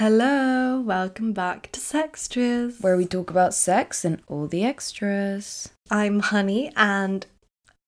Hello, welcome back to Sextras. where we talk about sex and all the extras. I'm Honey, and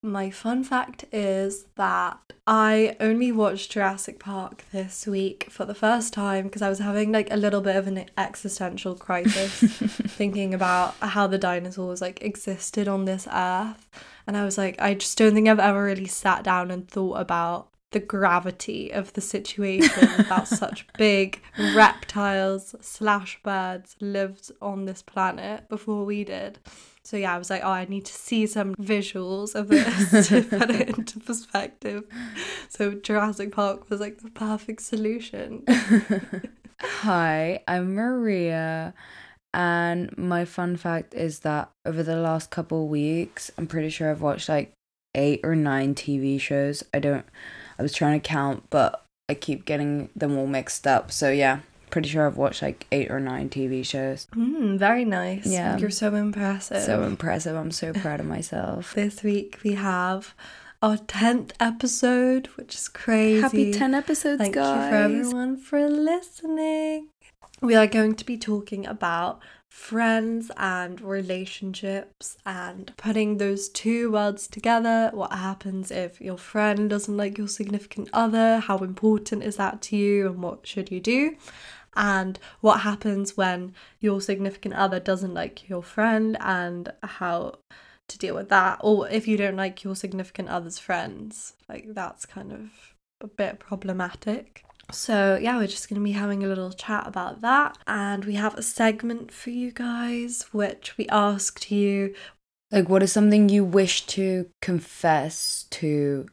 my fun fact is that I only watched Jurassic Park this week for the first time because I was having like a little bit of an existential crisis thinking about how the dinosaurs like existed on this earth. And I was like, I just don't think I've ever really sat down and thought about the gravity of the situation that such big reptiles slash birds lived on this planet before we did. So yeah, I was like, oh, I need to see some visuals of this to put it into perspective. So Jurassic Park was like the perfect solution. Hi, I'm Maria, and my fun fact is that over the last couple weeks, I'm pretty sure I've watched like eight or nine TV shows. I don't, I was trying to count, but I keep getting them all mixed up. So yeah, pretty sure I've watched like eight or nine TV shows. Mm, very nice. Yeah. You're so impressive. So impressive. I'm so proud of myself. this week we have our 10th episode, which is crazy. Happy 10 episodes, Thank guys. you for everyone for listening. We are going to be talking about friends and relationships and putting those two worlds together. What happens if your friend doesn't like your significant other? How important is that to you and what should you do? And what happens when your significant other doesn't like your friend and how to deal with that? Or if you don't like your significant other's friends, like that's kind of a bit problematic. So, yeah, we're just going to be having a little chat about that. And we have a segment for you guys, which we asked you. Like, what is something you wish to confess to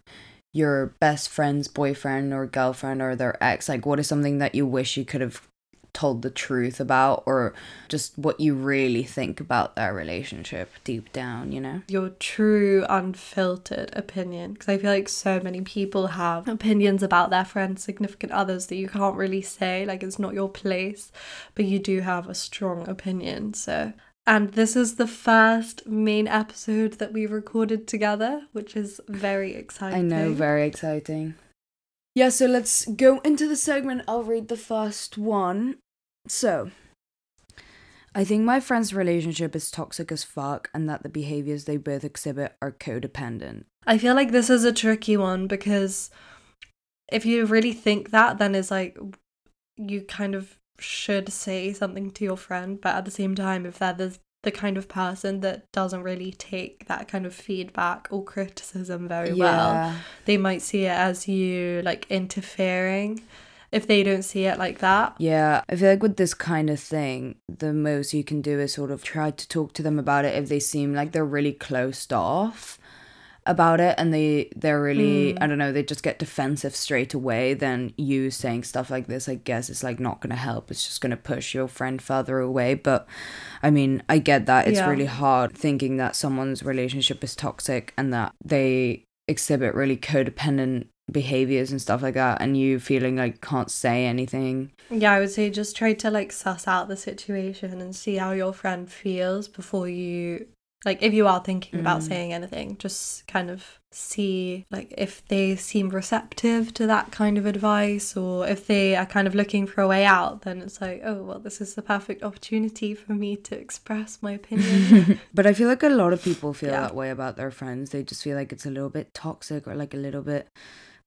your best friend's boyfriend or girlfriend or their ex? Like, what is something that you wish you could have told the truth about, or just what you really think about their relationship deep down, you know? Your true, unfiltered opinion. Because I feel like so many people have opinions about their friends, significant others that you can't really say. Like, it's not your place, but you do have a strong opinion. So, and this is the first main episode that we recorded together, which is very exciting. I know, very exciting. Yeah, so let's go into the segment. I'll read the first one. So, I think my friend's relationship is toxic as fuck and that the behaviors they both exhibit are codependent. I feel like this is a tricky one because if you really think that, then it's like you kind of should say something to your friend, but at the same time, if they're the, the kind of person that doesn't really take that kind of feedback or criticism very well, they might see it as you like interfering. If they don't see it like that. Yeah, I feel like with this kind of thing, the most you can do is sort of try to talk to them about it if they seem like they're really closed off about it and they they're really hmm. I don't know, they just get defensive straight away, then you saying stuff like this. I guess it's like not going to help. It's just going to push your friend further away, but I mean, I get that. It's Yeah. really hard thinking that someone's relationship is toxic and that they exhibit really codependent behaviors and stuff like that and you feeling like can't say anything. Yeah, I would say just try to like suss out the situation and see how your friend feels before you like if you are thinking about Mm. saying anything, just kind of see like if they seem receptive to that kind of advice or if they are kind of looking for a way out, then it's like, oh well this is the perfect opportunity for me to express my opinion. but I feel like a lot of people feel Yeah. that way about their friends. They just feel like it's a little bit toxic or like a little bit,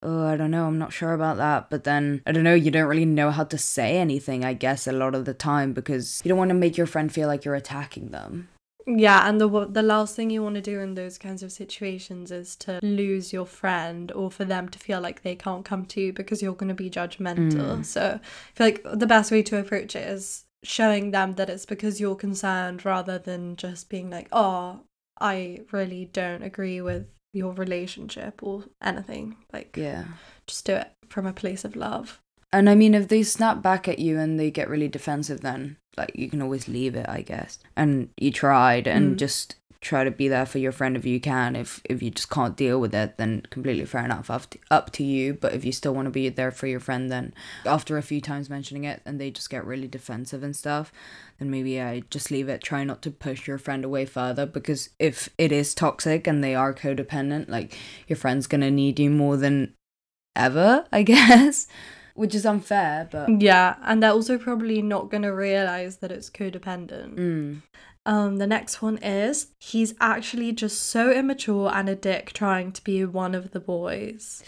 oh, I don't know, I'm not sure about that. But then, I don't know, you don't really know how to say anything, I guess, a lot of the time because you don't want to make your friend feel like you're attacking them. Yeah, and the the last thing you want to do in those kinds of situations is to lose your friend or for them to feel like they can't come to you because you're going to be judgmental. Mm. So I feel like the best way to approach it is showing them that it's because you're concerned rather than just being like, "Oh, I really don't agree with your relationship or anything." Like Yeah. just do it from a place of love. And I mean, if they snap back at you and they get really defensive, then like you can always leave it, I guess. And you tried, and Mm. just try to be there for your friend if you can. If if you just can't deal with it, then completely fair enough, up to, up to you. But if you still want to be there for your friend, then after a few times mentioning it, and they just get really defensive and stuff, then maybe I just leave it. Try not to push your friend away further because if it is toxic and they are codependent, like your friend's gonna need you more than ever, I guess. Which is unfair, but Yeah, and they're also probably not going to realize that it's codependent. mm. Um, the next one is he's actually just so immature and a dick trying to be one of the boys.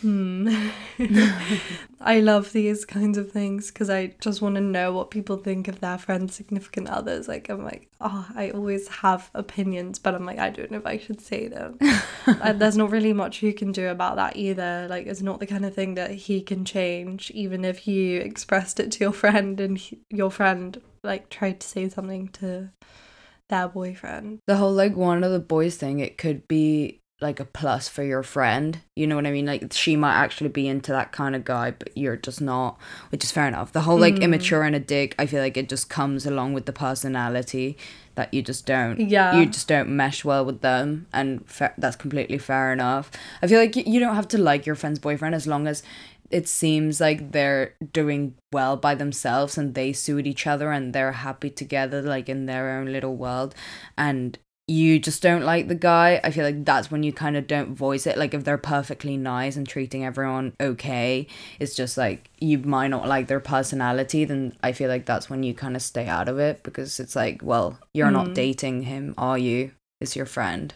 Hmm. I love these kinds of things because I just want to know what people think of their friends' significant others. Like, I'm like, oh, I always have opinions, but I'm like, I don't know if I should say them. and there's not really much you can do about that either. Like, it's not the kind of thing that he can change, even if you expressed it to your friend and he, your friend like tried to say something to their boyfriend. the whole like one of the boys thing, it could be like a plus for your friend. You know what I mean? Like she might actually be into that kind of guy, but you're just not, which is fair enough. The whole like mm. immature and a dick, I feel like it just comes along with the personality that you just don't, Yeah. you just don't mesh well with them, and fa- that's completely fair enough. I feel like y- you don't have to like your friend's boyfriend as long as it seems like they're doing well by themselves and they suit each other and they're happy together like in their own little world and you just don't like the guy i feel like that's when you kind of don't voice it like if they're perfectly nice and treating everyone okay it's just like you might not like their personality then i feel like that's when you kind of stay out of it because it's like well you're not mm-hmm. dating him are you? It's your friend.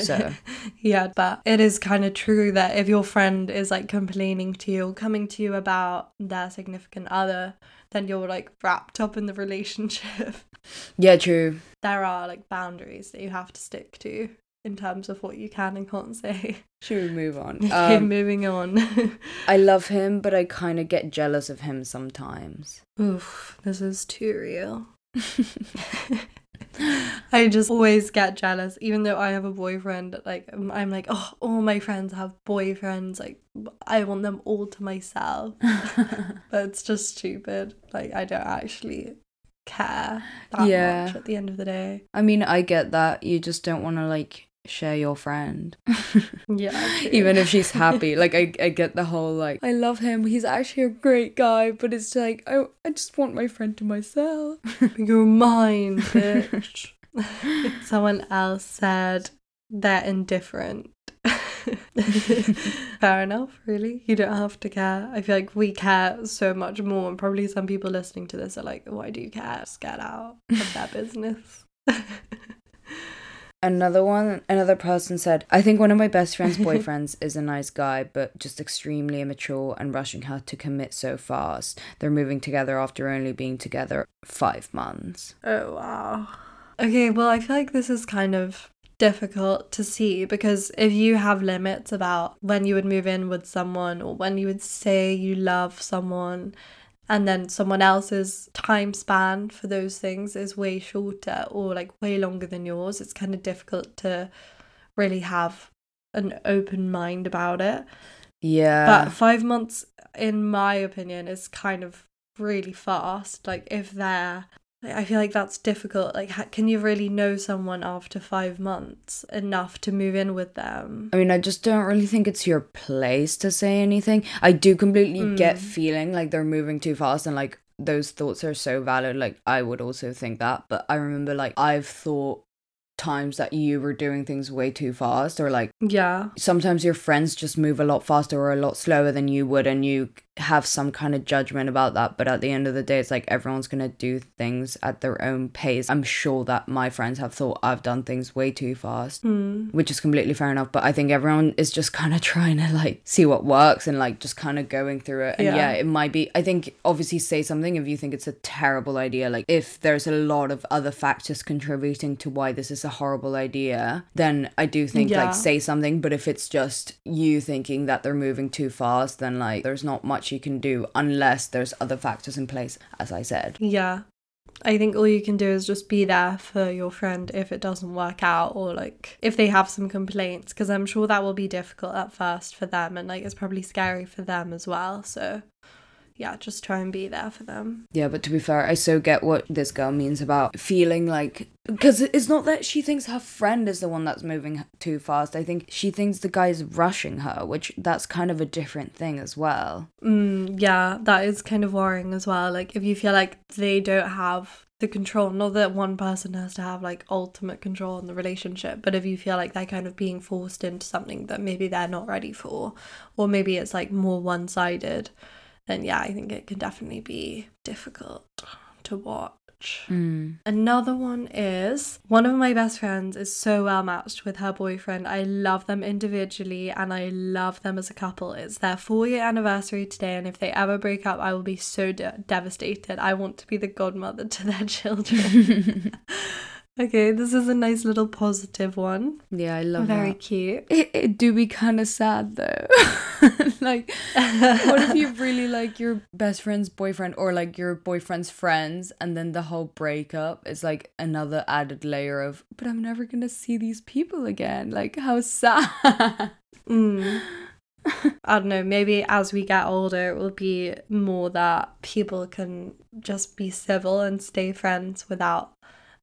So Yeah, but it is kind of true that if your friend is like complaining to you or coming to you about their significant other, then you're like wrapped up in the relationship. yeah true there are like boundaries that you have to stick to in terms of what you can and can't say. should we move on Okay, um, moving on. I love him, but I kind of get jealous of him sometimes. Oof, this is too real. I just always get jealous, even though I have a boyfriend. Like I'm I'm like, oh, all my friends have boyfriends. Like I want them all to myself. but it's just stupid. Like I don't actually care that Yeah. much at the end of the day. I mean, I get that. You just don't want to, like, share your friend. Yeah. Even if she's happy. Like, I, I get the whole, like, I love him. He's actually a great guy, but it's like, oh, I just want my friend to myself. You're mine, bitch. Someone else said they're indifferent. Fair enough, really. You don't have to care. I feel like we care so much more, and probably some people listening to this are like, why do you care? Just get out of their business. Another one, another person said, I think one of my best friend's boyfriends is a nice guy, but just extremely immature and rushing her to commit so fast. They're moving together after only being together five months. Oh, wow. Okay, well, I feel like this is kind of difficult to see because if you have limits about when you would move in with someone or when you would say you love someone and then someone else's time span for those things is way shorter or like way longer than yours, it's kind of difficult to really have an open mind about it. Yeah. But five months, in my opinion, is kind of really fast. Like if they're, I feel like that's difficult. Like, ha- can you really know someone after five months enough to move in with them? I mean, I just don't really think it's your place to say anything. I do completely get Mm. feeling like they're moving too fast and like those thoughts are so valid. Like, I would also think that. But I remember, like, I've thought times that you were doing things way too fast or like Yeah, sometimes your friends just move a lot faster or a lot slower than you would and you have some kind of judgment about that but at the end of the day it's like everyone's going to do things at their own pace i'm sure that my friends have thought i've done things way too fast Hmm. which is completely fair enough but i think everyone is just kind of trying to like see what works and like just kind of going through it and Yeah. yeah. it might be i think obviously say something if you think it's a terrible idea like if there's a lot of other factors contributing to why this is a horrible idea then i do think Yeah. like say something but if it's just you thinking that they're moving too fast then like there's not much you can do unless there's other factors in place as i said yeah. I think all you can do is just be there for your friend if it doesn't work out or like if they have some complaints because I'm sure that will be difficult at first for them and like it's probably scary for them as well. So yeah, just try and be there for them. Yeah, but to be fair, I so get what this girl means about feeling like because it's not that she thinks her friend is the one that's moving too fast. I think she thinks the guy's rushing her, which that's kind of a different thing as well. Mm, yeah, that is kind of worrying as well. Like if you feel like they don't have the control, not that one person has to have like ultimate control in the relationship, but if you feel like they're kind of being forced into something that maybe they're not ready for, or maybe it's like more one sided, then yeah, I think it can definitely be difficult to watch. Mm. Another one is one of my best friends is so well matched with her boyfriend. I love them individually and I love them as a couple. It's their four year anniversary today, and if they ever break up, I will be so de- devastated. I want to be the godmother to their children. okay, this is a nice little positive one. Yeah, I love it. Very that. cute. It, it do be kind of sad though. like, what if you really like your best friend's boyfriend or like your boyfriend's friends, and then the whole breakup is like another added layer of, but I'm never gonna see these people again. Like, how sad. Mm. I don't know, maybe as we get older, it will be more that people can just be civil and stay friends without.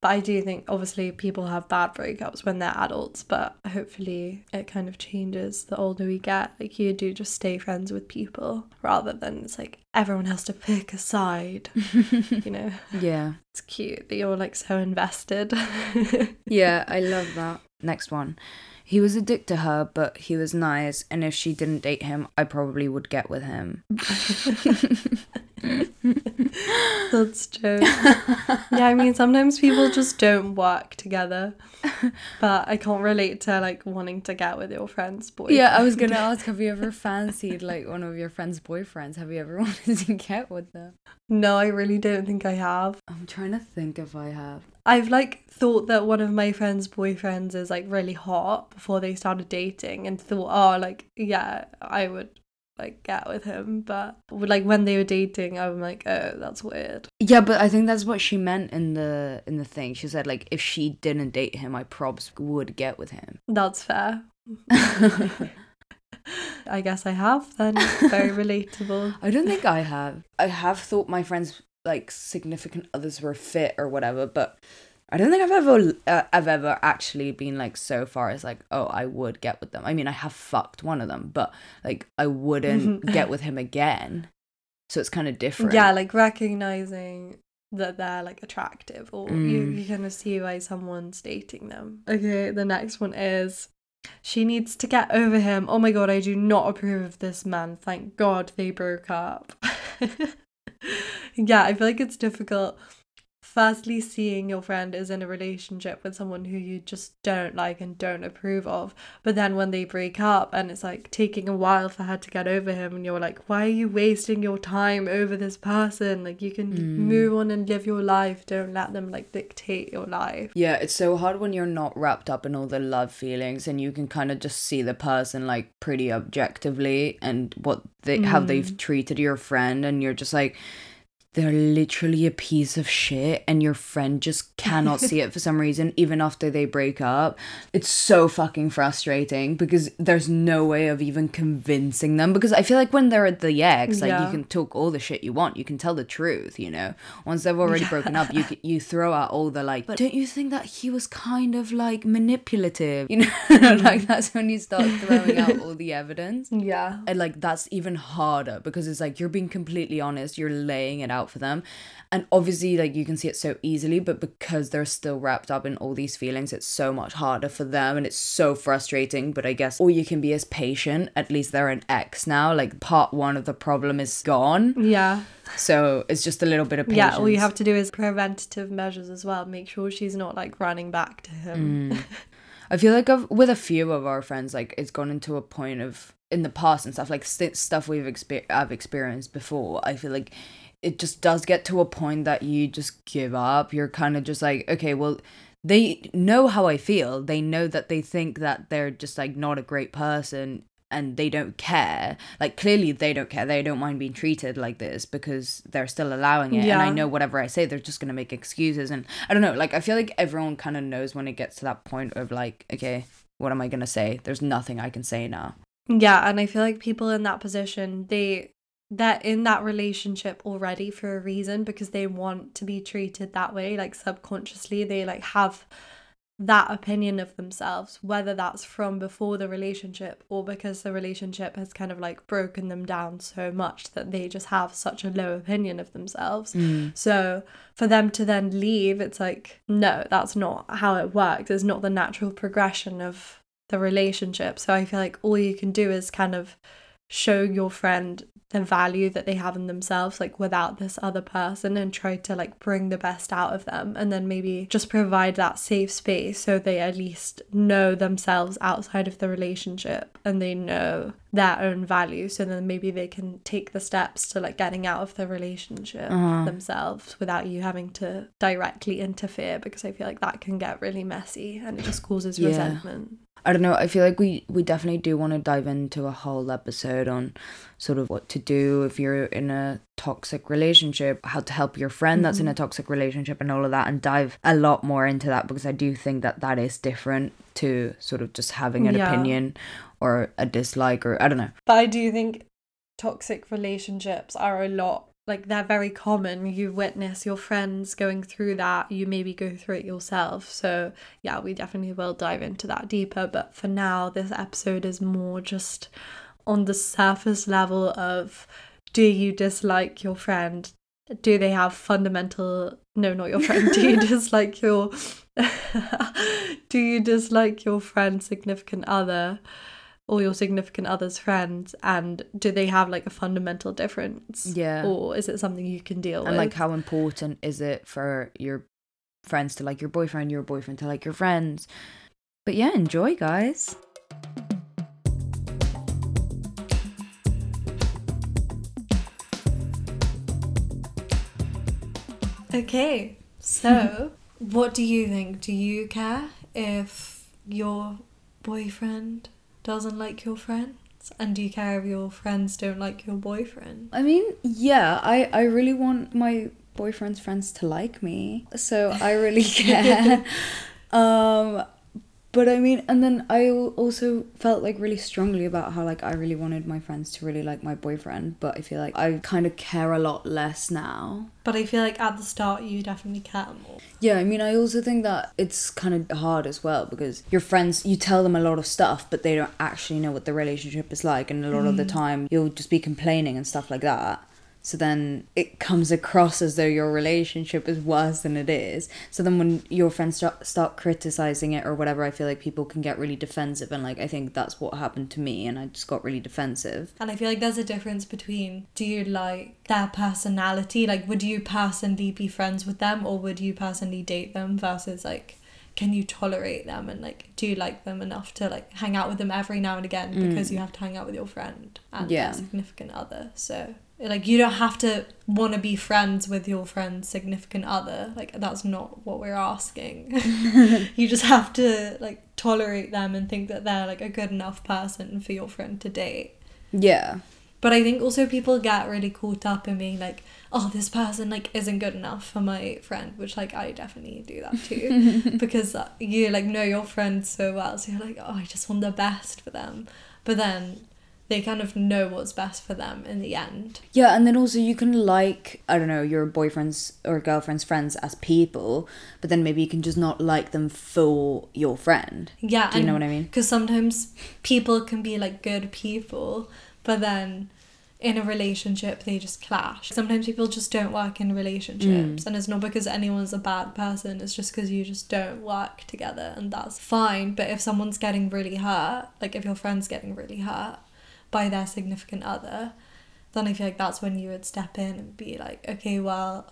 But I do think obviously people have bad breakups when they're adults, but hopefully it kind of changes the older we get. Like you do just stay friends with people rather than it's like everyone has to pick a side. you know, yeah. it's cute that you're like so invested. Yeah, I love that. Next one. He was a dick to her, but he was nice, and if she didn't date him, I probably would get with him. That's true. yeah, I mean, sometimes people just don't work together. But I can't relate to like wanting to get with your friend's boyfriend. Yeah, I was gonna ask, have you ever fancied like one of your friend's boyfriends? Have you ever wanted to get with them? No, I really don't think I have. I'm trying to think if I have. I've like thought that one of my friend's boyfriends is like really hot before they started dating and thought, oh, like, yeah, I would like get with him. But like when they were dating, I'm like, oh, that's weird. Yeah, but I think that's what she meant in the in the thing. She said like if she didn't date him, I probs would get with him. That's fair. I guess I have then. Very relatable. I don't think I have. I have thought my friends like significant others were fit or whatever, but I don't think I've ever uh, I've ever actually been like so far as like oh I would get with them. I mean I have fucked one of them, but like I wouldn't get with him again. So it's kind of different. Yeah, like recognizing that they're like attractive or you, Mm. you kind of see why someone's dating them. Okay, the next one is she needs to get over him. Oh my god, I do not approve of this man. Thank God they broke up. yeah, I feel like it's difficult. Firstly, seeing your friend is in a relationship with someone who you just don't like and don't approve of. But then when they break up and it's like taking a while for her to get over him, and you're like, why are you wasting your time over this person? Like, you can Mm. move on and live your life. Don't let them like dictate your life. Yeah, it's so hard when you're not wrapped up in all the love feelings and you can kind of just see the person like pretty objectively and what they how Mm. they've treated your friend and you're just like they're literally a piece of shit and your friend just cannot see it for some reason even after they break up. It's so fucking frustrating because there's no way of even convincing them because I feel like when they're at the ex like you can talk all the shit you want. You can tell the truth, you know. Once they've already Yeah. broken up, you you throw out all the like. But don't you think that he was kind of like manipulative? You know, like that's when you start throwing out all the evidence. Yeah. And like that's even harder because it's like you're being completely honest, you're laying it out for them. And obviously like you can see it so easily, but because they're still wrapped up in all these feelings, it's so much harder for them and it's so frustrating. But I guess all you can be is patient. At least they're an ex now. Like part one of the problem is gone. Yeah. So it's just a little bit of patience. Yeah, all you have to do is preventative measures as well. Make sure she's not like running back to him. Mm. I feel like I've, with a few of our friends, like it's gone into a point of in the past and stuff like st- stuff we've exper- I've experienced before. I feel like it just does get to a point that you just give up. You're kind of just like, okay, well, they know how I feel. They know that they think that they're just like not a great person and they don't care. Like clearly they don't care. They don't mind being treated like this because they're still allowing it. And I know whatever I say, they're just gonna make excuses. And I don't know. Like I feel like everyone kind of knows when it gets to that point of like, okay, what am I gonna say? There's nothing I can say now. Yeah, and I feel like people in that position, they they're in that relationship already for a reason because they want to be treated that way like subconsciously they like have that opinion of themselves whether that's from before the relationship or because the relationship has kind of like broken them down so much that they just have such a low opinion of themselves. Mm. so for them to then leave it's like no that's not how it works. It's not the natural progression of the relationship. So i feel like all you can do is kind of show your friend the value that they have in themselves like without this other person and try to like bring the best out of them and then maybe just provide that safe space so they at least know themselves outside of the relationship and they know their own value so then maybe they can take the steps to like getting out of the relationship Uh-huh. themselves without you having to directly interfere because i feel like that can get really messy and it just causes Yeah. resentment I don't know. I feel like we we definitely do want to dive into a whole episode on sort of what to do if you're in a toxic relationship, how to help your friend that's in a mm-hmm. toxic relationship, and all of that, and dive a lot more into that because I do think that that is different to sort of just having an Yeah. opinion or a dislike or I don't know. But I do think toxic relationships are a lot like they're very common. You witness your friends going through that, you maybe go through it yourself. So, yeah, we definitely will dive into that deeper. But for now, this episode is more just on the surface level of do you dislike your friend? Do they have fundamental no, not your friend. Do you dislike your do you dislike your friend's significant other? Or your significant other's friends and do they have like a fundamental difference Yeah. or is it something you can deal with? and like how important is it for your friends to like your boyfriend, your boyfriend to like your friends? But yeah, enjoy, guys. okay so what do you think do you care if your boyfriend doesn't like your friends? And do you care if your friends don't like your boyfriend? I mean, yeah, I I really want my boyfriend's friends to like me, so I really care. um, but I mean, and then I also felt like really strongly about how like I really wanted my friends to really like my boyfriend, but I feel like I kind of care a lot less now. but i feel like at the start you definitely care more Yeah, I mean, I also think that it's kind of hard as well because your friends, you tell them a lot of stuff, but they don't actually know what the relationship is like. And a lot of the mm. time, you'll just be complaining and stuff like that. So then it comes across as though your relationship is worse than it is. So then when your friends start, start criticizing it or whatever, I feel like people can get really defensive. And like, I think that's what happened to me. And I just got really defensive. And I feel like there's a difference between do you like their personality? Like, would you personally be friends with them or would you personally date them versus like, can you tolerate them and like, do you like them enough to like hang out with them every now and again because mm. you have to hang out with your friend and Yeah. significant other? So, like, you don't have to want to be friends with your friend's significant other. Like, that's not what we're asking. you just have to like tolerate them and think that they're like a good enough person for your friend to date. Yeah. But I think also people get really caught up in being like, oh, this person like isn't good enough for my friend, which like I definitely do that too, because uh, you like know your friend so well, so you're like, oh, I just want the best for them, but then they kind of know what's best for them in the end. Yeah, and then also you can like, I don't know, your boyfriend's or girlfriend's friends as people, but then maybe you can just not like them for your friend. Yeah, Do you know what I mean? Because sometimes people can be like good people, but then in a relationship they just clash. Sometimes people just don't work in relationships, mm. and it's not because anyone's a bad person. It's just because you just don't work together, and that's fine. But if someone's getting really hurt, like if your friend's getting really hurt by their significant other, then I feel like that's when you would step in and be like, okay, well,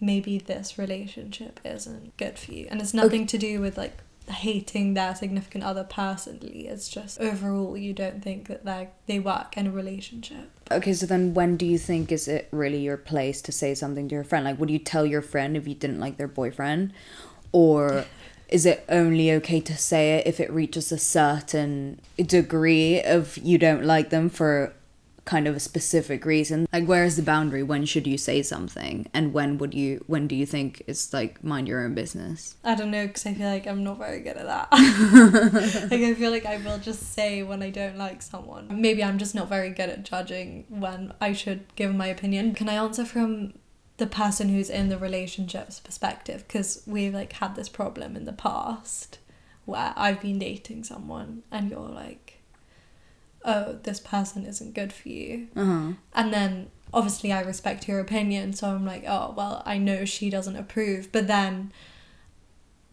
maybe this relationship isn't good for you. And it's nothing to do with like hating their significant other personally. It's just overall you don't think that they they work in a relationship. Okay, so then when do you think is it really your place to say something to your friend? Like, would you tell your friend if you didn't like their boyfriend? Or is it only okay to say it if it reaches a certain degree of you don't like them for kind of a specific reason. Like where is the boundary? When should you say something? And when would you when do you think it's like mind your own business? I don't know because I feel like I'm not very good at that. like I feel like I will just say when I don't like someone. Maybe I'm just not very good at judging when I should give my opinion. Can I answer from the person who's in the relationship's perspective? Because we've like had this problem in the past where I've been dating someone and you're like, oh, this person isn't good for you. Uh-huh. And then obviously I respect your opinion, so I'm like, oh, well, I know she doesn't approve. But then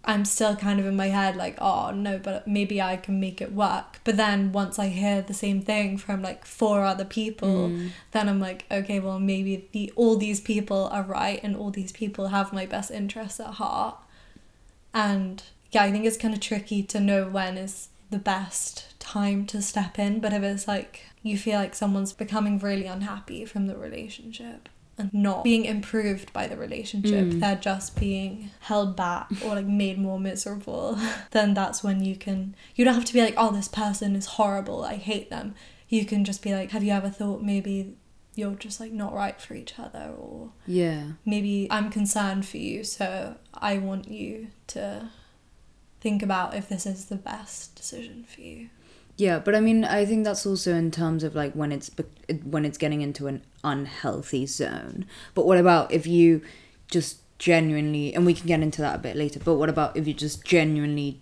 I'm still kind of in my head like, oh, no, but maybe I can make it work. But then once I hear the same thing from like four other people, Mm. then I'm like, okay, well, maybe the all these people are right and all these people have my best interests at heart. And yeah, I think it's kind of tricky to know when is the best time to step in. But if it's like you feel like someone's becoming really unhappy from the relationship and not being improved by the relationship, Mm. they're just being held back or like made more miserable, then that's when you can, you don't have to be like, oh, this person is horrible, I hate them. You can just be like, have you ever thought maybe you're just like not right for each other or Yeah. maybe I'm concerned for you, so I want you to think about if this is the best decision for you. Yeah, but I mean, I think that's also in terms of like when it's when it's getting into an unhealthy zone. But what about if you just genuinely, and we can get into that a bit later. But what about if you just genuinely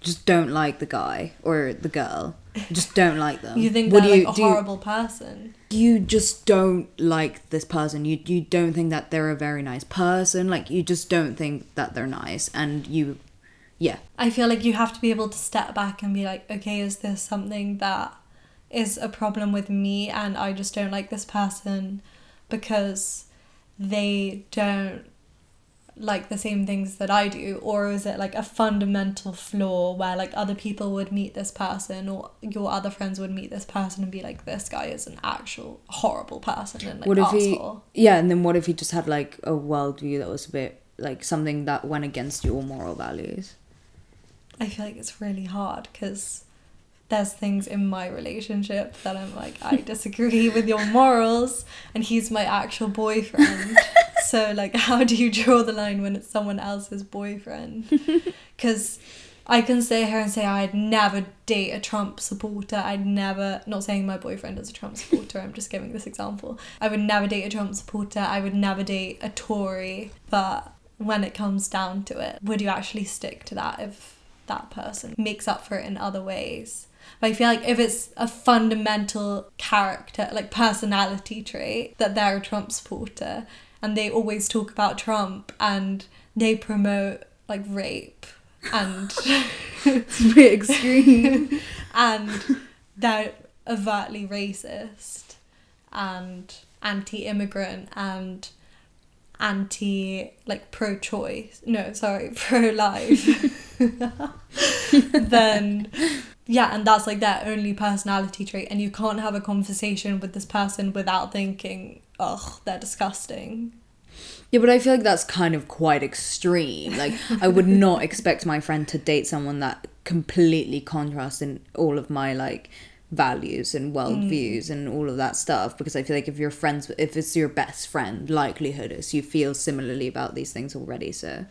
just don't like the guy or the girl, just don't like them? You think Would they're you- like a do you- horrible person. you just don't like this person you you don't think that they're a very nice person like you just don't think that they're nice and you yeah. I feel like you have to be able to step back and be like, okay, is this something that is a problem with me and I just don't like this person because they don't like the same things that I do? Or is it like a fundamental flaw where like other people would meet this person or your other friends would meet this person and be like this guy is an actual horrible person and like what if he asshole. yeah and then what if he just had like a worldview that was a bit like something that went against your moral values I feel like it's really hard because there's things in my relationship that I'm like, I disagree with your morals, and he's my actual boyfriend. so, like, how do you draw the line when it's someone else's boyfriend? Because I can sit here and say I'd never date a Trump supporter. I'd never, not saying my boyfriend is a Trump supporter, I'm just giving this example. I would never date a Trump supporter. I would never date a Tory. But when it comes down to it, would you actually stick to that if that person makes up for it in other ways? But I feel like if it's a fundamental character, like personality trait, that they're a Trump supporter and they always talk about Trump and they promote like rape and it's bit extreme. and they're overtly racist and anti-immigrant and anti like pro-choice. No sorry pro-life then yeah and that's like their only personality trait and you can't have a conversation with this person without thinking ugh they're disgusting Yeah, but I feel like that's kind of quite extreme. Like, I would not expect my friend to date someone that completely contrasts in all of my like values and worldviews mm. and all of that stuff. Because I feel like if you're friends, if it's your best friend, likelihood is you feel similarly about these things already. So,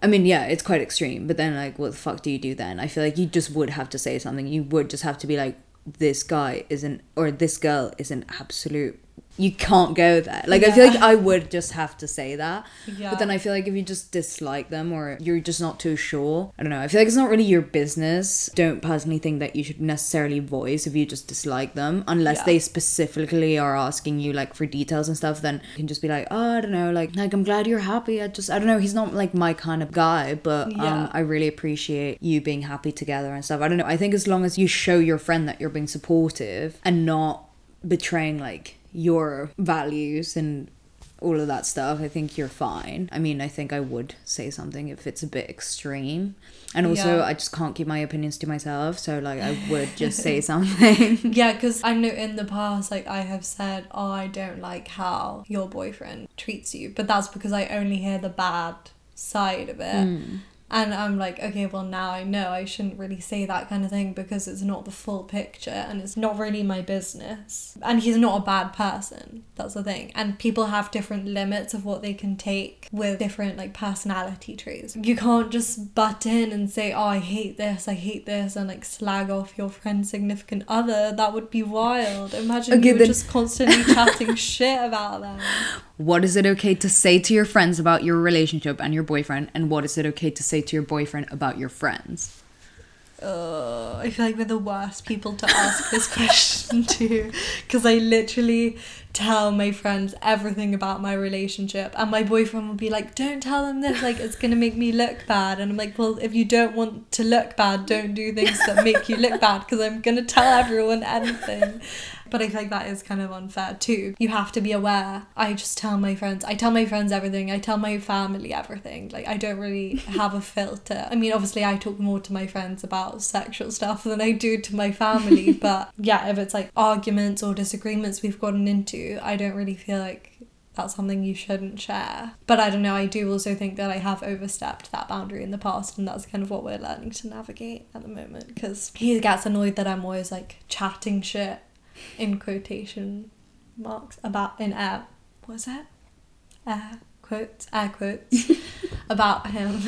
I mean, yeah, it's quite extreme. But then, like, what the fuck do you do then? I feel like you just would have to say something. You would just have to be like, this guy isn't, or this girl is an absolute. You can't go there. Like, I feel like I would just have to say that. yeah But then I feel like if you just dislike them or you're just not too sure, I don't know. I feel like it's not really your business. Don't personally think that you should necessarily voice if you just dislike them, unless Yeah. they specifically are asking you like for details and stuff. Then you can just be like, oh, I don't know, like like I'm glad you're happy. I just I don't know. He's not like my kind of guy, but Yeah. um, I really appreciate you being happy together and stuff. I don't know. I think as long as you show your friend that you're being supportive and not betraying like your values and all of that stuff, I think you're fine. I mean, I think I would say something if it's a bit extreme. And also, Yeah. I just can't keep my opinions to myself. So, like, I would just say something. Yeah, because I know in the past, like I have said, oh, I don't like how your boyfriend treats you, but that's because I only hear the bad side of it. Hmm. And I'm like, okay, well, now I know I shouldn't really say that kind of thing because it's not the full picture and it's not really my business. And he's not a bad person. That's the thing. And people have different limits of what they can take with different like personality traits. You can't just butt in and say, oh, I hate this, I hate this, and like slag off your friend's significant other. That would be wild. Imagine Okay, you then- just constantly chatting shit about them. What is it okay to say to your friends about your relationship and your boyfriend? And what is it okay to say to your boyfriend about your friends? Uh, I feel like we're the worst people to ask this question to because I literally tell my friends everything about my relationship, and my boyfriend will be like, Don't tell them this, like, it's gonna make me look bad. And I'm like, Well, if you don't want to look bad, don't do things that make you look bad because I'm gonna tell everyone anything. But I feel like that is kind of unfair too. You have to be aware. I just tell my friends, I tell my friends everything, I tell my family everything. Like, I don't really have a filter. I mean, obviously, I talk more to my friends about sexual stuff than I do to my family, but yeah, if it's like arguments or disagreements we've gotten into, I don't really feel like that's something you shouldn't share. But I don't know, I do also think that I have overstepped that boundary in the past, and that's kind of what we're learning to navigate at the moment. Because he gets annoyed that I'm always like chatting shit in quotation marks about in air was it? Air quotes, air quotes about him.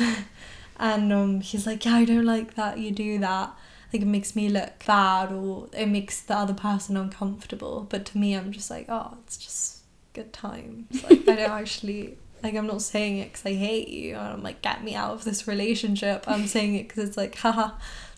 And um he's like, Yeah, I don't like that you do that. Like it makes me look bad or it makes the other person uncomfortable. But to me I'm just like, Oh, it's just good times. Like I don't actually like I'm not saying it because I hate you. And I'm like, get me out of this relationship. I'm saying it because it's like, haha,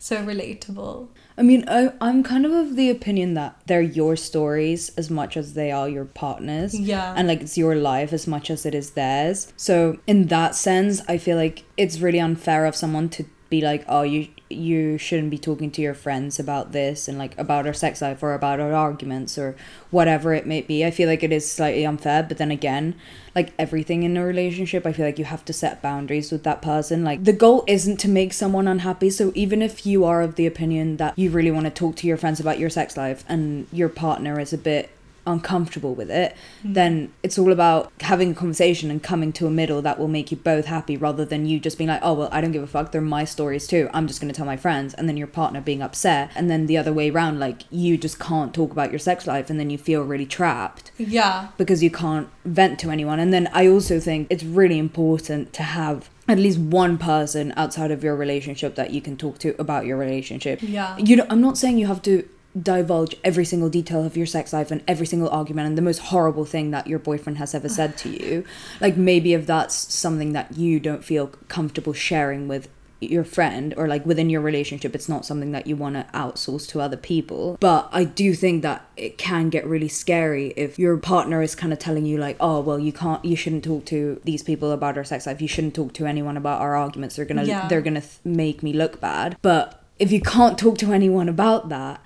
so relatable. I mean, I, I'm kind of of the opinion that they're your stories as much as they are your partners. Yeah. And like it's your life as much as it is theirs. So in that sense, I feel like it's really unfair of someone to be like, oh, you you shouldn't be talking to your friends about this and like about our sex life or about our arguments or whatever it may be. I feel like it is slightly unfair, but then again, like everything in a relationship, I feel like you have to set boundaries with that person. Like the goal isn't to make someone unhappy. So even if you are of the opinion that you really want to talk to your friends about your sex life and your partner is a bit uncomfortable with it, then it's all about having a conversation and coming to a middle that will make you both happy rather than you just being like, oh, well, I don't give a fuck. They're my stories too. I'm just going to tell my friends. And then your partner being upset. And then the other way around, like you just can't talk about your sex life and then you feel really trapped Yeah. because you can't vent to anyone. And then I also think it's really important to have at least one person outside of your relationship that you can talk to about your relationship. Yeah. You know, I'm not saying you have to divulge every single detail of your sex life and every single argument and the most horrible thing that your boyfriend has ever said to you. Like maybe if that's something that you don't feel comfortable sharing with your friend or like within your relationship it's not something that you want to outsource to other people but i do think that it can get really scary if your partner is kind of telling you like oh well you can't you shouldn't talk to these people about our sex life you shouldn't talk to anyone about our arguments they're gonna Yeah. they're gonna th- make me look bad but if you can't talk to anyone about that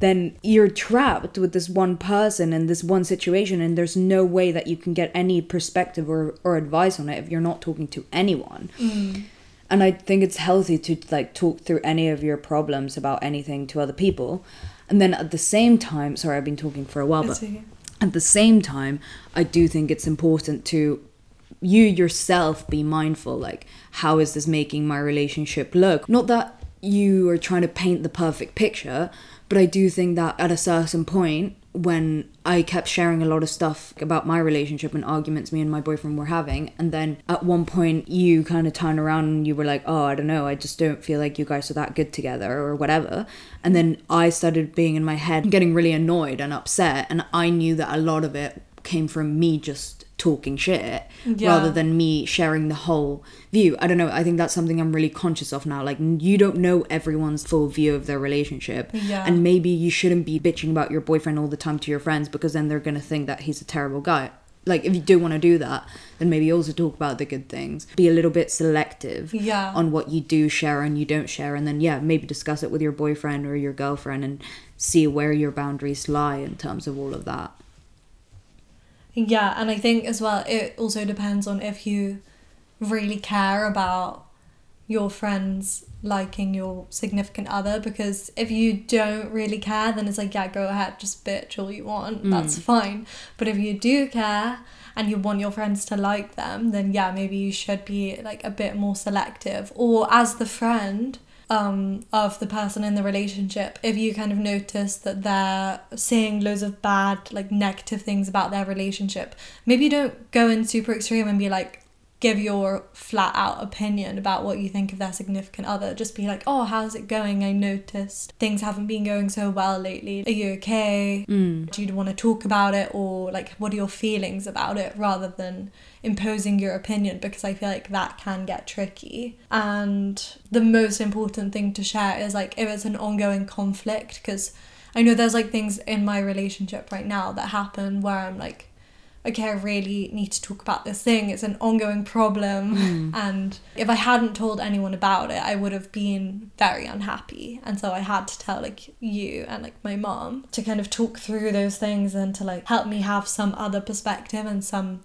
then you're trapped with this one person and this one situation and there's no way that you can get any perspective or, or advice on it if you're not talking to anyone. Mm. And i think it's healthy to like talk through any of your problems about anything to other people. And then at the same time sorry i've been talking for a while It's but okay. at the same time i do think it's important to you yourself be mindful like how is this making my relationship look? Not that you are trying to paint the perfect picture but i do think that at a certain point when i kept sharing a lot of stuff about my relationship and arguments me and my boyfriend were having and then at one point you kind of turned around and you were like oh i don't know i just don't feel like you guys are that good together or whatever. And then i started being in my head getting really annoyed and upset and i knew that a lot of it came from me just talking shit Yeah. rather than me sharing the whole view. I don't know. I think that's something I'm really conscious of now. Like, you don't know everyone's full view of their relationship. Yeah. And maybe you shouldn't be bitching about your boyfriend all the time to your friends because then they're going to think that he's a terrible guy. Like, if you do want to do that, then maybe also talk about the good things. Be a little bit selective Yeah. on what you do share and you don't share. And then, yeah, maybe discuss it with your boyfriend or your girlfriend and see where your boundaries lie in terms of all of that. Yeah, and I think as well it also depends on if you really care about your friends liking your significant other because if you don't really care then it's like yeah go ahead just bitch all you want. Mm. That's fine. But if you do care and you want your friends to like them then yeah maybe you should be like a bit more selective. Or as the friend um, of the person in the relationship if you kind of notice that they're saying loads of bad like negative things about their relationship. Maybe don't go in super extreme and be like give your flat out opinion about what you think of their significant other. Just be like oh how's it going? I noticed things haven't been going so well lately. Are you okay? Mm. do you want to talk about it? Or like what are your feelings about it? Rather than imposing your opinion because i feel like that can get tricky. And the most important thing to share is like if it's an ongoing conflict because i know there's like things in my relationship right now that happen where i'm like okay, I really need to talk about this thing. It's an ongoing problem. Hmm. And if I hadn't told anyone about it, I would have been very unhappy. And so I had to tell like you and like my mom to kind of talk through those things and to like help me have some other perspective and some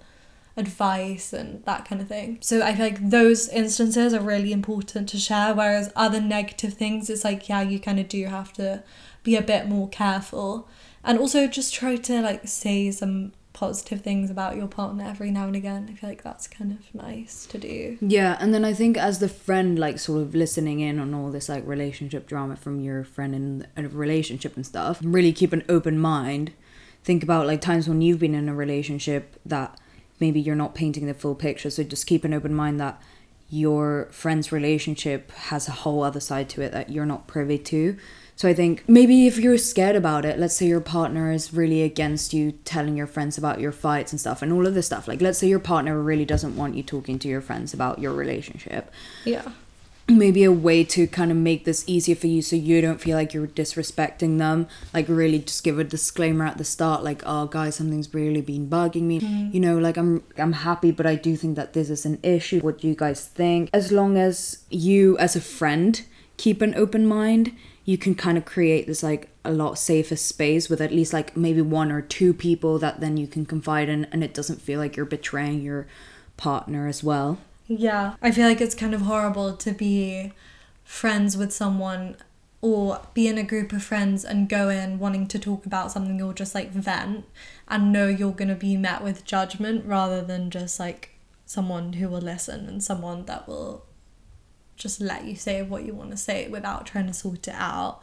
advice and that kind of thing. So I feel like those instances are really important to share, whereas other negative things, it's like, yeah, you kind of do have to be a bit more careful. And also just try to like say some positive things about your partner every now and again. I feel like that's kind of nice to do. Yeah, and then I think as the friend, like sort of listening in on all this like relationship drama from your friend in a relationship and stuff, really keep an open mind. Think about like times when you've been in a relationship that maybe you're not painting the full picture. So just keep an open mind that your friend's relationship has a whole other side to it that you're not privy to. So I think maybe if you're scared about it, let's say your partner is really against you telling your friends about your fights and stuff and all of this stuff. Like let's say your partner really doesn't want you talking to your friends about your relationship. Yeah. Maybe a way to kind of make this easier for you so you don't feel like you're disrespecting them. Like really just give a disclaimer at the start like, "Oh guys, something's really been bugging me." Mm-hmm. You know, like I'm I'm happy, but I do think that this is an issue. What do you guys think? As long as you as a friend keep an open mind, you can kind of create this like a lot safer space with at least like maybe one or two people that then you can confide in and it doesn't feel like you're betraying your partner as well. Yeah. I feel like it's kind of horrible to be friends with someone or be in a group of friends and go in wanting to talk about something or just like vent and know you're going to be met with judgment rather than just like someone who will listen and someone that will just let you say what you want to say without trying to sort it out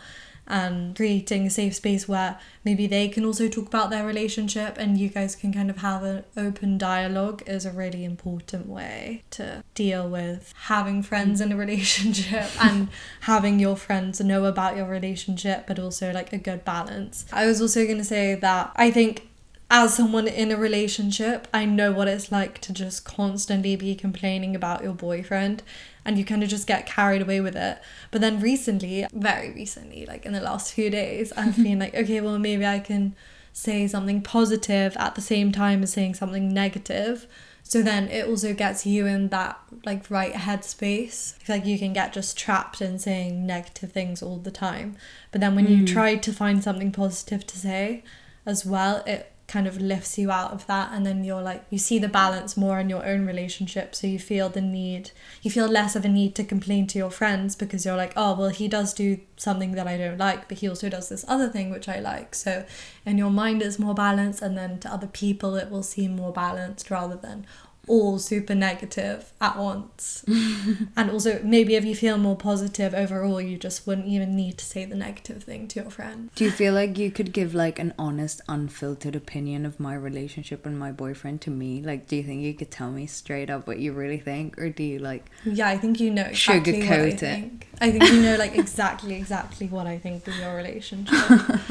and creating a safe space where maybe they can also talk about their relationship and you guys can kind of have an open dialogue is a really important way to deal with having friends in a relationship and having your friends know about your relationship but also like a good balance. I was also going to say that I think as someone in a relationship, I know what it's like to just constantly be complaining about your boyfriend and you kind of just get carried away with it. But then recently, very recently, like in the last few days, I've mm-hmm. been like, okay, well, maybe I can say something positive at the same time as saying something negative. So then it also gets you in that like right headspace. I feel like you can get just trapped in saying negative things all the time. But then when you mm. try to find something positive to say as well, it kind of lifts you out of that and then you're like you see the balance more in your own relationship so you feel the need you feel less of a need to complain to your friends because you're like oh well he does do something that I don't like but he also does this other thing which I like. So in your mind it's more balanced and then to other people it will seem more balanced rather than all super negative at once. and also, maybe if you feel more positive overall, you just wouldn't even need to say the negative thing to your friend. Do you feel like you could give like an honest, unfiltered opinion of my relationship and my boyfriend to me? Like, do you think you could tell me straight up what you really think, or do you like? Yeah, I think you know exactly what I Sugarcoat it. think. I think you know like exactly, exactly what I think of your relationship.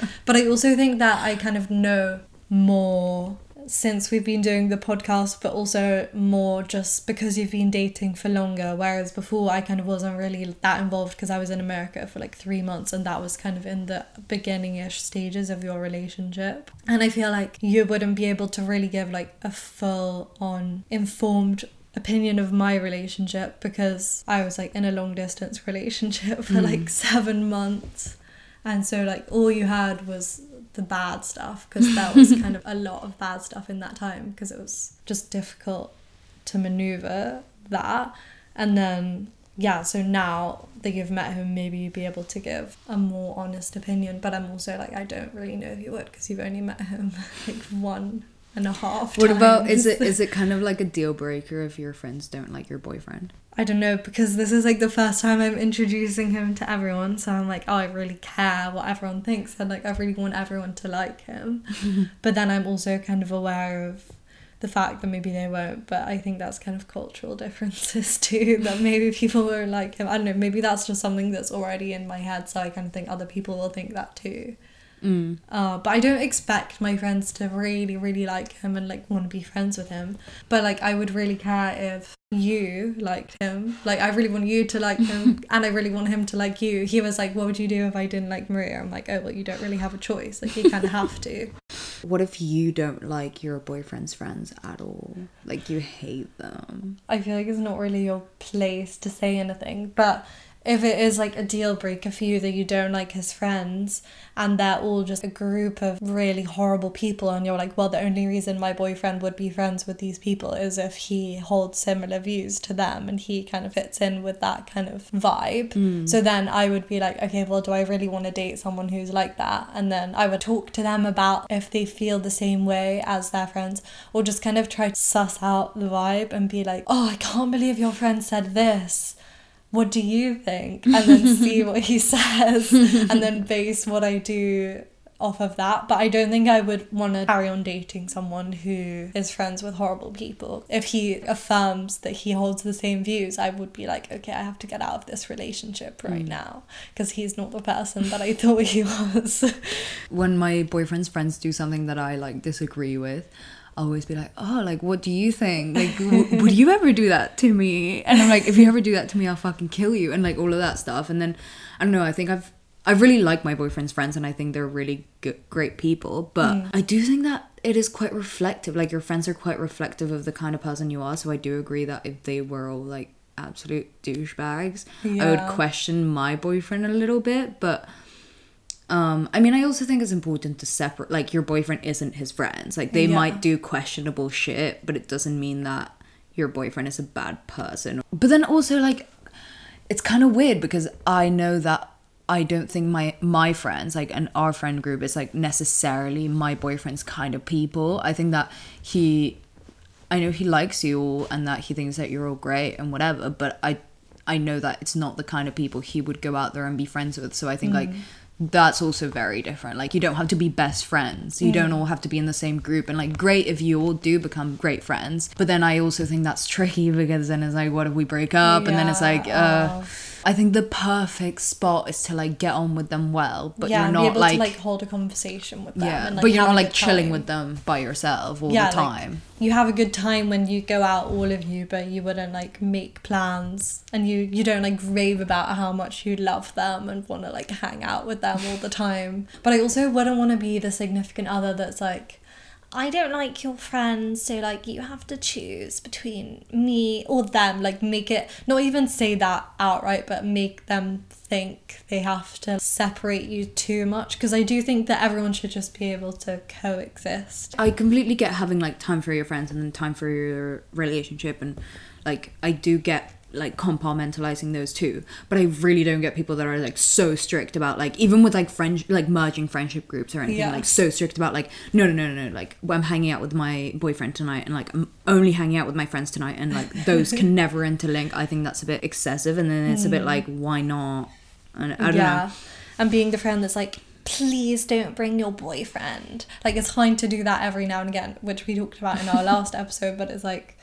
but I also think that I kind of know more since we've been doing the podcast, but also more just because you've been dating for longer. Whereas before, I kind of wasn't really that involved because I was in America for like three months and that was kind of in the beginning ish stages of your relationship. And I feel like you wouldn't be able to really give like a full on informed opinion of my relationship because I was like in a long distance relationship for like mm. seven months. And so, like, all you had was the bad stuff because that was kind of a lot of bad stuff in that time because it was just difficult to maneuver that. And then yeah, so now that you've met him, maybe you'd be able to give a more honest opinion. But I'm also like, I don't really know if you would because you've only met him like one and a half. What about is it is it kind of like a deal breaker if your friends don't like your boyfriend? I don't know because this is like the first time I'm introducing him to everyone, so I'm like, oh, I really care what everyone thinks, and like I really want everyone to like him. but then I'm also kind of aware of the fact that maybe they won't. But I think that's kind of cultural differences too. That maybe people won't like him. I don't know. Maybe that's just something that's already in my head, so I kind of think other people will think that too. Mm. Uh, but I don't expect my friends to really, really like him and like want to be friends with him. But like, I would really care if you liked him. Like, I really want you to like him, and I really want him to like you. He was like, "What would you do if I didn't like Maria?" I'm like, "Oh, well, you don't really have a choice. Like, you kind of have to." What if you don't like your boyfriend's friends at all? Like you hate them. I feel like it's not really your place to say anything, but if it is like a deal breaker for you that you don't like his friends and they're all just a group of really horrible people and you're like well the only reason my boyfriend would be friends with these people is if he holds similar views to them and he kind of fits in with that kind of vibe. Hmm. So then i would be like okay well do i really want to date someone who's like that? And then i would talk to them about if they feel the same way as their friends or just kind of try to suss out the vibe and be like oh i can't believe your friend said this what do you think? And then see what he says and then base what I do off of that. But I don't think I would want to carry on dating someone who is friends with horrible people. If he affirms that he holds the same views, I would be like, okay, I have to get out of this relationship right mm. now because he's not the person that I thought he was. When my boyfriend's friends do something that I like disagree with, I'll always be like, oh, like, what do you think? Like, w- would you ever do that to me? And I'm like, if you ever do that to me, I'll fucking kill you, and like all of that stuff. And then I don't know. I think I've I really like my boyfriend's friends, and I think they're really good, great people. But mm. I do think that it is quite reflective. Like your friends are quite reflective of the kind of person you are. So I do agree that if they were all like absolute douchebags, I would question my boyfriend a little bit. But um, I mean, I also think it's important to separate. Like, your boyfriend isn't his friends. Like, they Yeah. might do questionable shit, but it doesn't mean that your boyfriend is a bad person. But then also, like, it's kind of weird because I know that I don't think my my friends, like, and our friend group, is like necessarily my boyfriend's kind of people. I think that he, I know he likes you all and that he thinks that you're all great and whatever. But I, I know that it's not the kind of people he would go out there and be friends with. So I think like that's also very different. Like you don't have to be best friends. You don't all have to be in the same group. And like great if you all do become great friends. But then I also think that's tricky because then it's like what if we break up? And then it's like uh oh. I think the perfect spot is to like get on with them well, but yeah, you're not like, to like hold a conversation with them. yeah, and, like, but you're not like chilling time. with them by yourself all Yeah, the like, time. you have a good time when you go out all of you but you wouldn't like make plans and you you don't like rave about how much you love them and want to like hang out with them all the time but i also wouldn't want to be the significant other that's like I don't like your friends, so like you have to choose between me or them. Like make it not even say that outright, but make them think they have to separate you too much. Because I do think that everyone should just be able to coexist. I completely get having like time for your friends and then time for your relationship and like I do get like compartmentalizing those two but i really don't get people that are like so strict about like even with like friend like merging friendship groups or anything Yeah. like so strict about like no no no no no like i'm hanging out with my boyfriend tonight and like i'm only hanging out with my friends tonight and like those can never interlink. I think that's a bit excessive and then it's a bit hmm. like why not? And i don't know. And being the friend that's like, please don't bring your boyfriend. Like it's fine to do that every now and again, which we talked about in our last episode, but it's like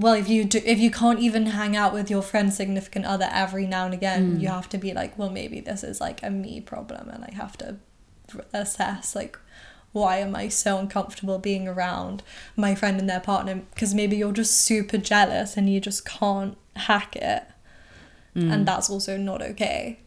well if you do if you can't even hang out with your friend's significant other every now and again, mm. you have to be like, well maybe this is like a me problem and I have to assess like why am I so uncomfortable being around my friend and their partner? Because maybe you're just super jealous and you just can't hack it. And mm. that's also not okay.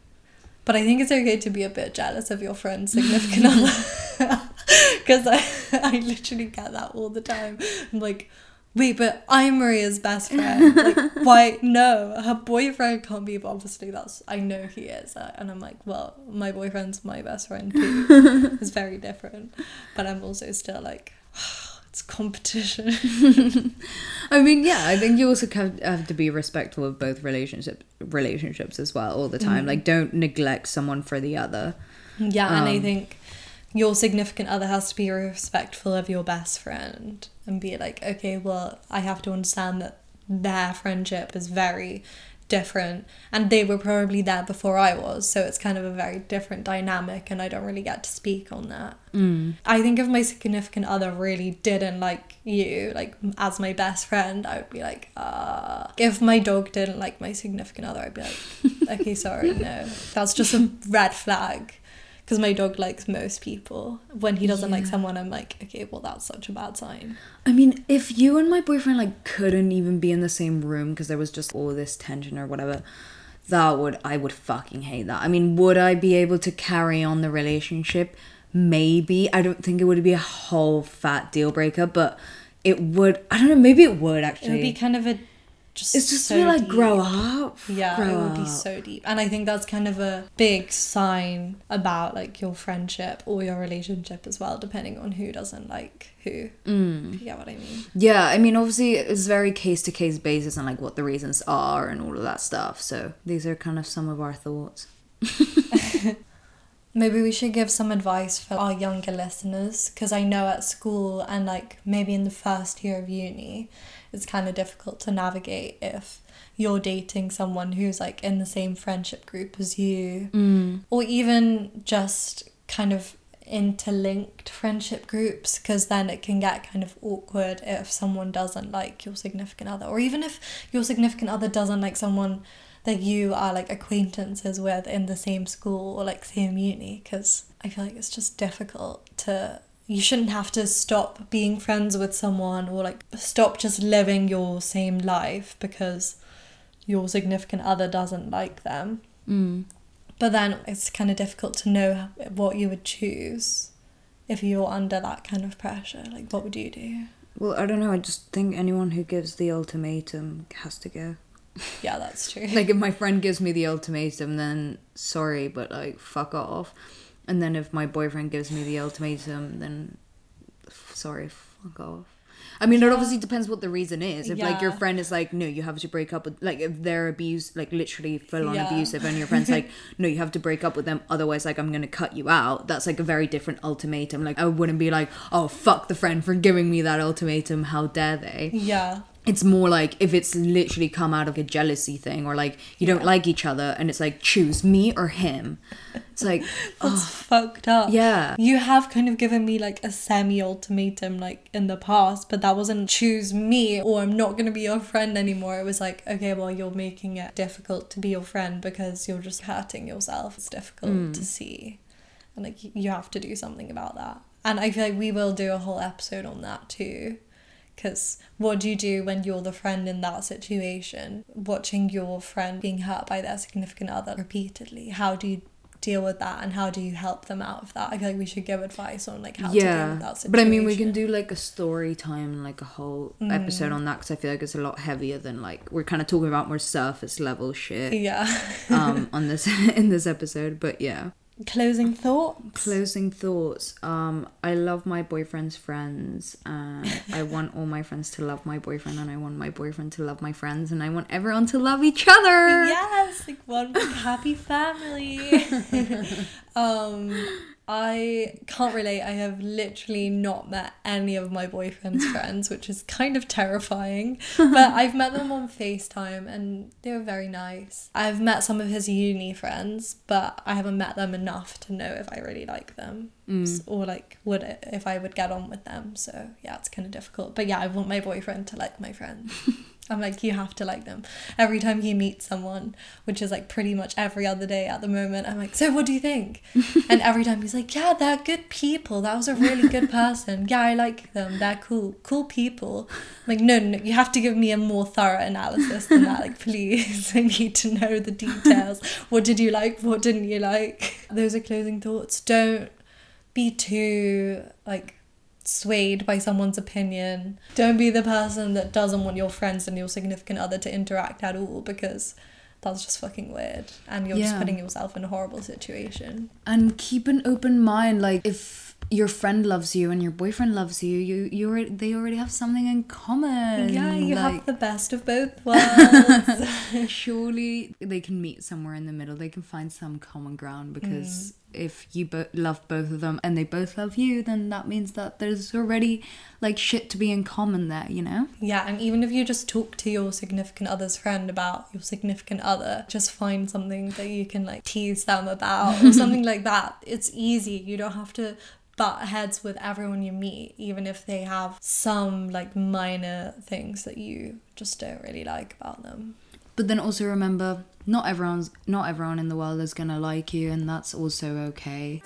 But I think it's okay to be a bit jealous of your friend's significant other. Because I, I literally get that all the time. I'm like, wait, but I'm Maria's best friend. Like, why? No, her boyfriend can't be, but obviously that's, I know he is. Uh, And I'm like, well, my boyfriend's my best friend too. it's very different. But I'm also still like, It's competition. I mean, yeah, I think you also have, to be respectful of both relationship relationships as well all the time. Like, don't neglect someone for the other. yeah, and I Um, think your significant other has to be respectful of your best friend and be like, okay, well, I have to understand that their friendship is very different and they were probably there before I was so it's kind of a very different dynamic and I don't really get to speak on that Mm. I think if my significant other really didn't like you, like as my best friend, I would be like, uh. If my dog didn't like my significant other, I'd be like, okay, sorry, no. That's just a red flag. Because my dog likes most people. When he doesn't like someone, I'm like, okay, well, that's such a bad sign. I mean, if you and my boyfriend like couldn't even be in the same room because there was just all this tension or whatever, that would I would fucking hate that. I mean, would I be able to carry on the relationship? Maybe. I don't think it would be a whole fat deal breaker, but it would. I don't know. Maybe it would actually. It would be kind of a just. it's just so to be like deep. grow up. Yeah, grow it would be so deep. And I think that's kind of a big sign about like your friendship or your relationship as well, depending on who doesn't like who. Mm. Get what I mean. Yeah, I mean, obviously, it's very case to case basis and like what the reasons are and all of that stuff. So these are kind of some of our thoughts. Maybe we should give some advice for our younger listeners because I know at school and like maybe in the first year of uni, it's kind of difficult to navigate if you're dating someone who's like in the same friendship group as you Mm. or even just kind of interlinked friendship groups because then it can get kind of awkward if someone doesn't like your significant other or even if your significant other doesn't like someone that you are like acquaintances with in the same school or like same uni because I feel like it's just difficult to you shouldn't have to stop being friends with someone or like stop just living your same life because your significant other doesn't like them Mm. but then it's kind of difficult to know what you would choose if you're under that kind of pressure. Like, what would you do? Well, I don't know. I just think anyone who gives the ultimatum has to go. Yeah, that's true. Like, if my friend gives me the ultimatum, then sorry, but like, fuck off. And then if my boyfriend gives me the ultimatum, then f- sorry, fuck off. I mean, it obviously depends what the reason is. If like your friend is like, no, you have to break up with, like, if they're abuse, like literally full on Yeah. abusive, and your friend's like, no, you have to break up with them, otherwise, like, I'm gonna cut you out. That's like a very different ultimatum. Like, I wouldn't be like, oh, fuck the friend for giving me that ultimatum. How dare they? yeah. It's more like if it's literally come out of a jealousy thing or like you don't Yeah. like each other and it's like choose me or him it's like That's oh. fucked up. yeah You have kind of given me like a semi ultimatum like in the past, but that wasn't choose me or I'm not going to be your friend anymore. It was like, okay, well, you're making it difficult to be your friend because you're just hurting yourself. It's difficult hmm. to see. And like, you have to do something about that. And I feel like we will do a whole episode on that too. Because what do you do when you're the friend in that situation? Watching your friend being hurt by their significant other repeatedly. How do you deal with that and how do you help them out of that? I feel like we should give advice on like how to deal with that situation. but i mean we can do like a story time like a whole Mm. episode on that because i feel like it's a lot heavier than like we're kind of talking about more surface level shit Yeah. um on this in this episode but yeah Closing thoughts. closing thoughts um i love my boyfriend's friends and i want all my friends to love my boyfriend and i want my boyfriend to love my friends and i want everyone to love each other Yes, like one happy family. um, I can't relate. I have literally not met any of my boyfriend's friends, which is kind of terrifying. But I've met them on FaceTime and they were very nice. I've met some of his uni friends, but I haven't met them enough to know if I really like them. Mm. S- Or like would it, if I would get on with them. So yeah, it's kind of difficult. But yeah, I want my boyfriend to like my friends. I'm like, you have to like them. Every time he meets someone, which is like pretty much every other day at the moment, I'm like, so what do you think? and every time he's like, yeah, they're good people. That was a really good person. Yeah, I like them. They're cool. Cool people. I'm like, no, no, you have to give me a more thorough analysis than that. Like, please, I need to know the details. What did you like? What didn't you like? Those are closing thoughts. Don't be too like swayed by someone's opinion. Don't be the person that doesn't want your friends and your significant other to interact at all because that's just fucking weird and you're just putting yourself in a horrible situation. and keep an open mind like if your friend loves you and your boyfriend loves you, you you already they already have something in common. Yeah, you have the best of both worlds. surely they can meet somewhere in the middle. They can find some common ground because mm. If you bo- love both of them and they both love you, then that means that there's already like shit to be in common there, you know? yeah, and even if you just talk to your significant other's friend about your significant other, just find something that you can like tease them about or something like that. It's easy. You don't have to butt heads with everyone you meet, even if they have some like minor things that you just don't really like about them. But then also remember, not everyone's not everyone in the world is gonna like you, and that's also okay.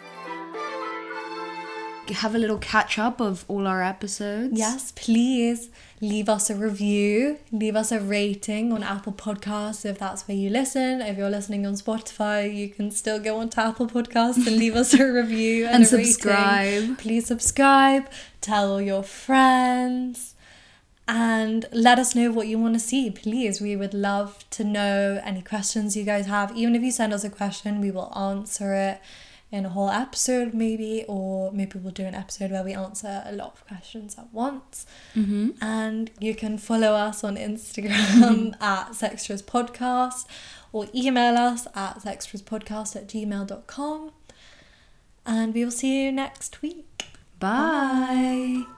Have a little catch up of all our episodes. Yes, please leave us a review, leave us a rating on Apple Podcasts if that's where you listen. If you're listening on Spotify, you can still go onto Apple Podcasts and leave us a review and, And a rating. subscribe. Please subscribe, tell all your friends, and let us know what you want to see. Please, we would love to know any questions you guys have. Even if you send us a question, we will answer it in a whole episode, maybe, or maybe we'll do an episode where we answer a lot of questions at once. Mm-hmm. And you can follow us on Instagram at Sextras Podcast or email us at sextraspodcast at gmail.com. And we will see you next week. Bye. Why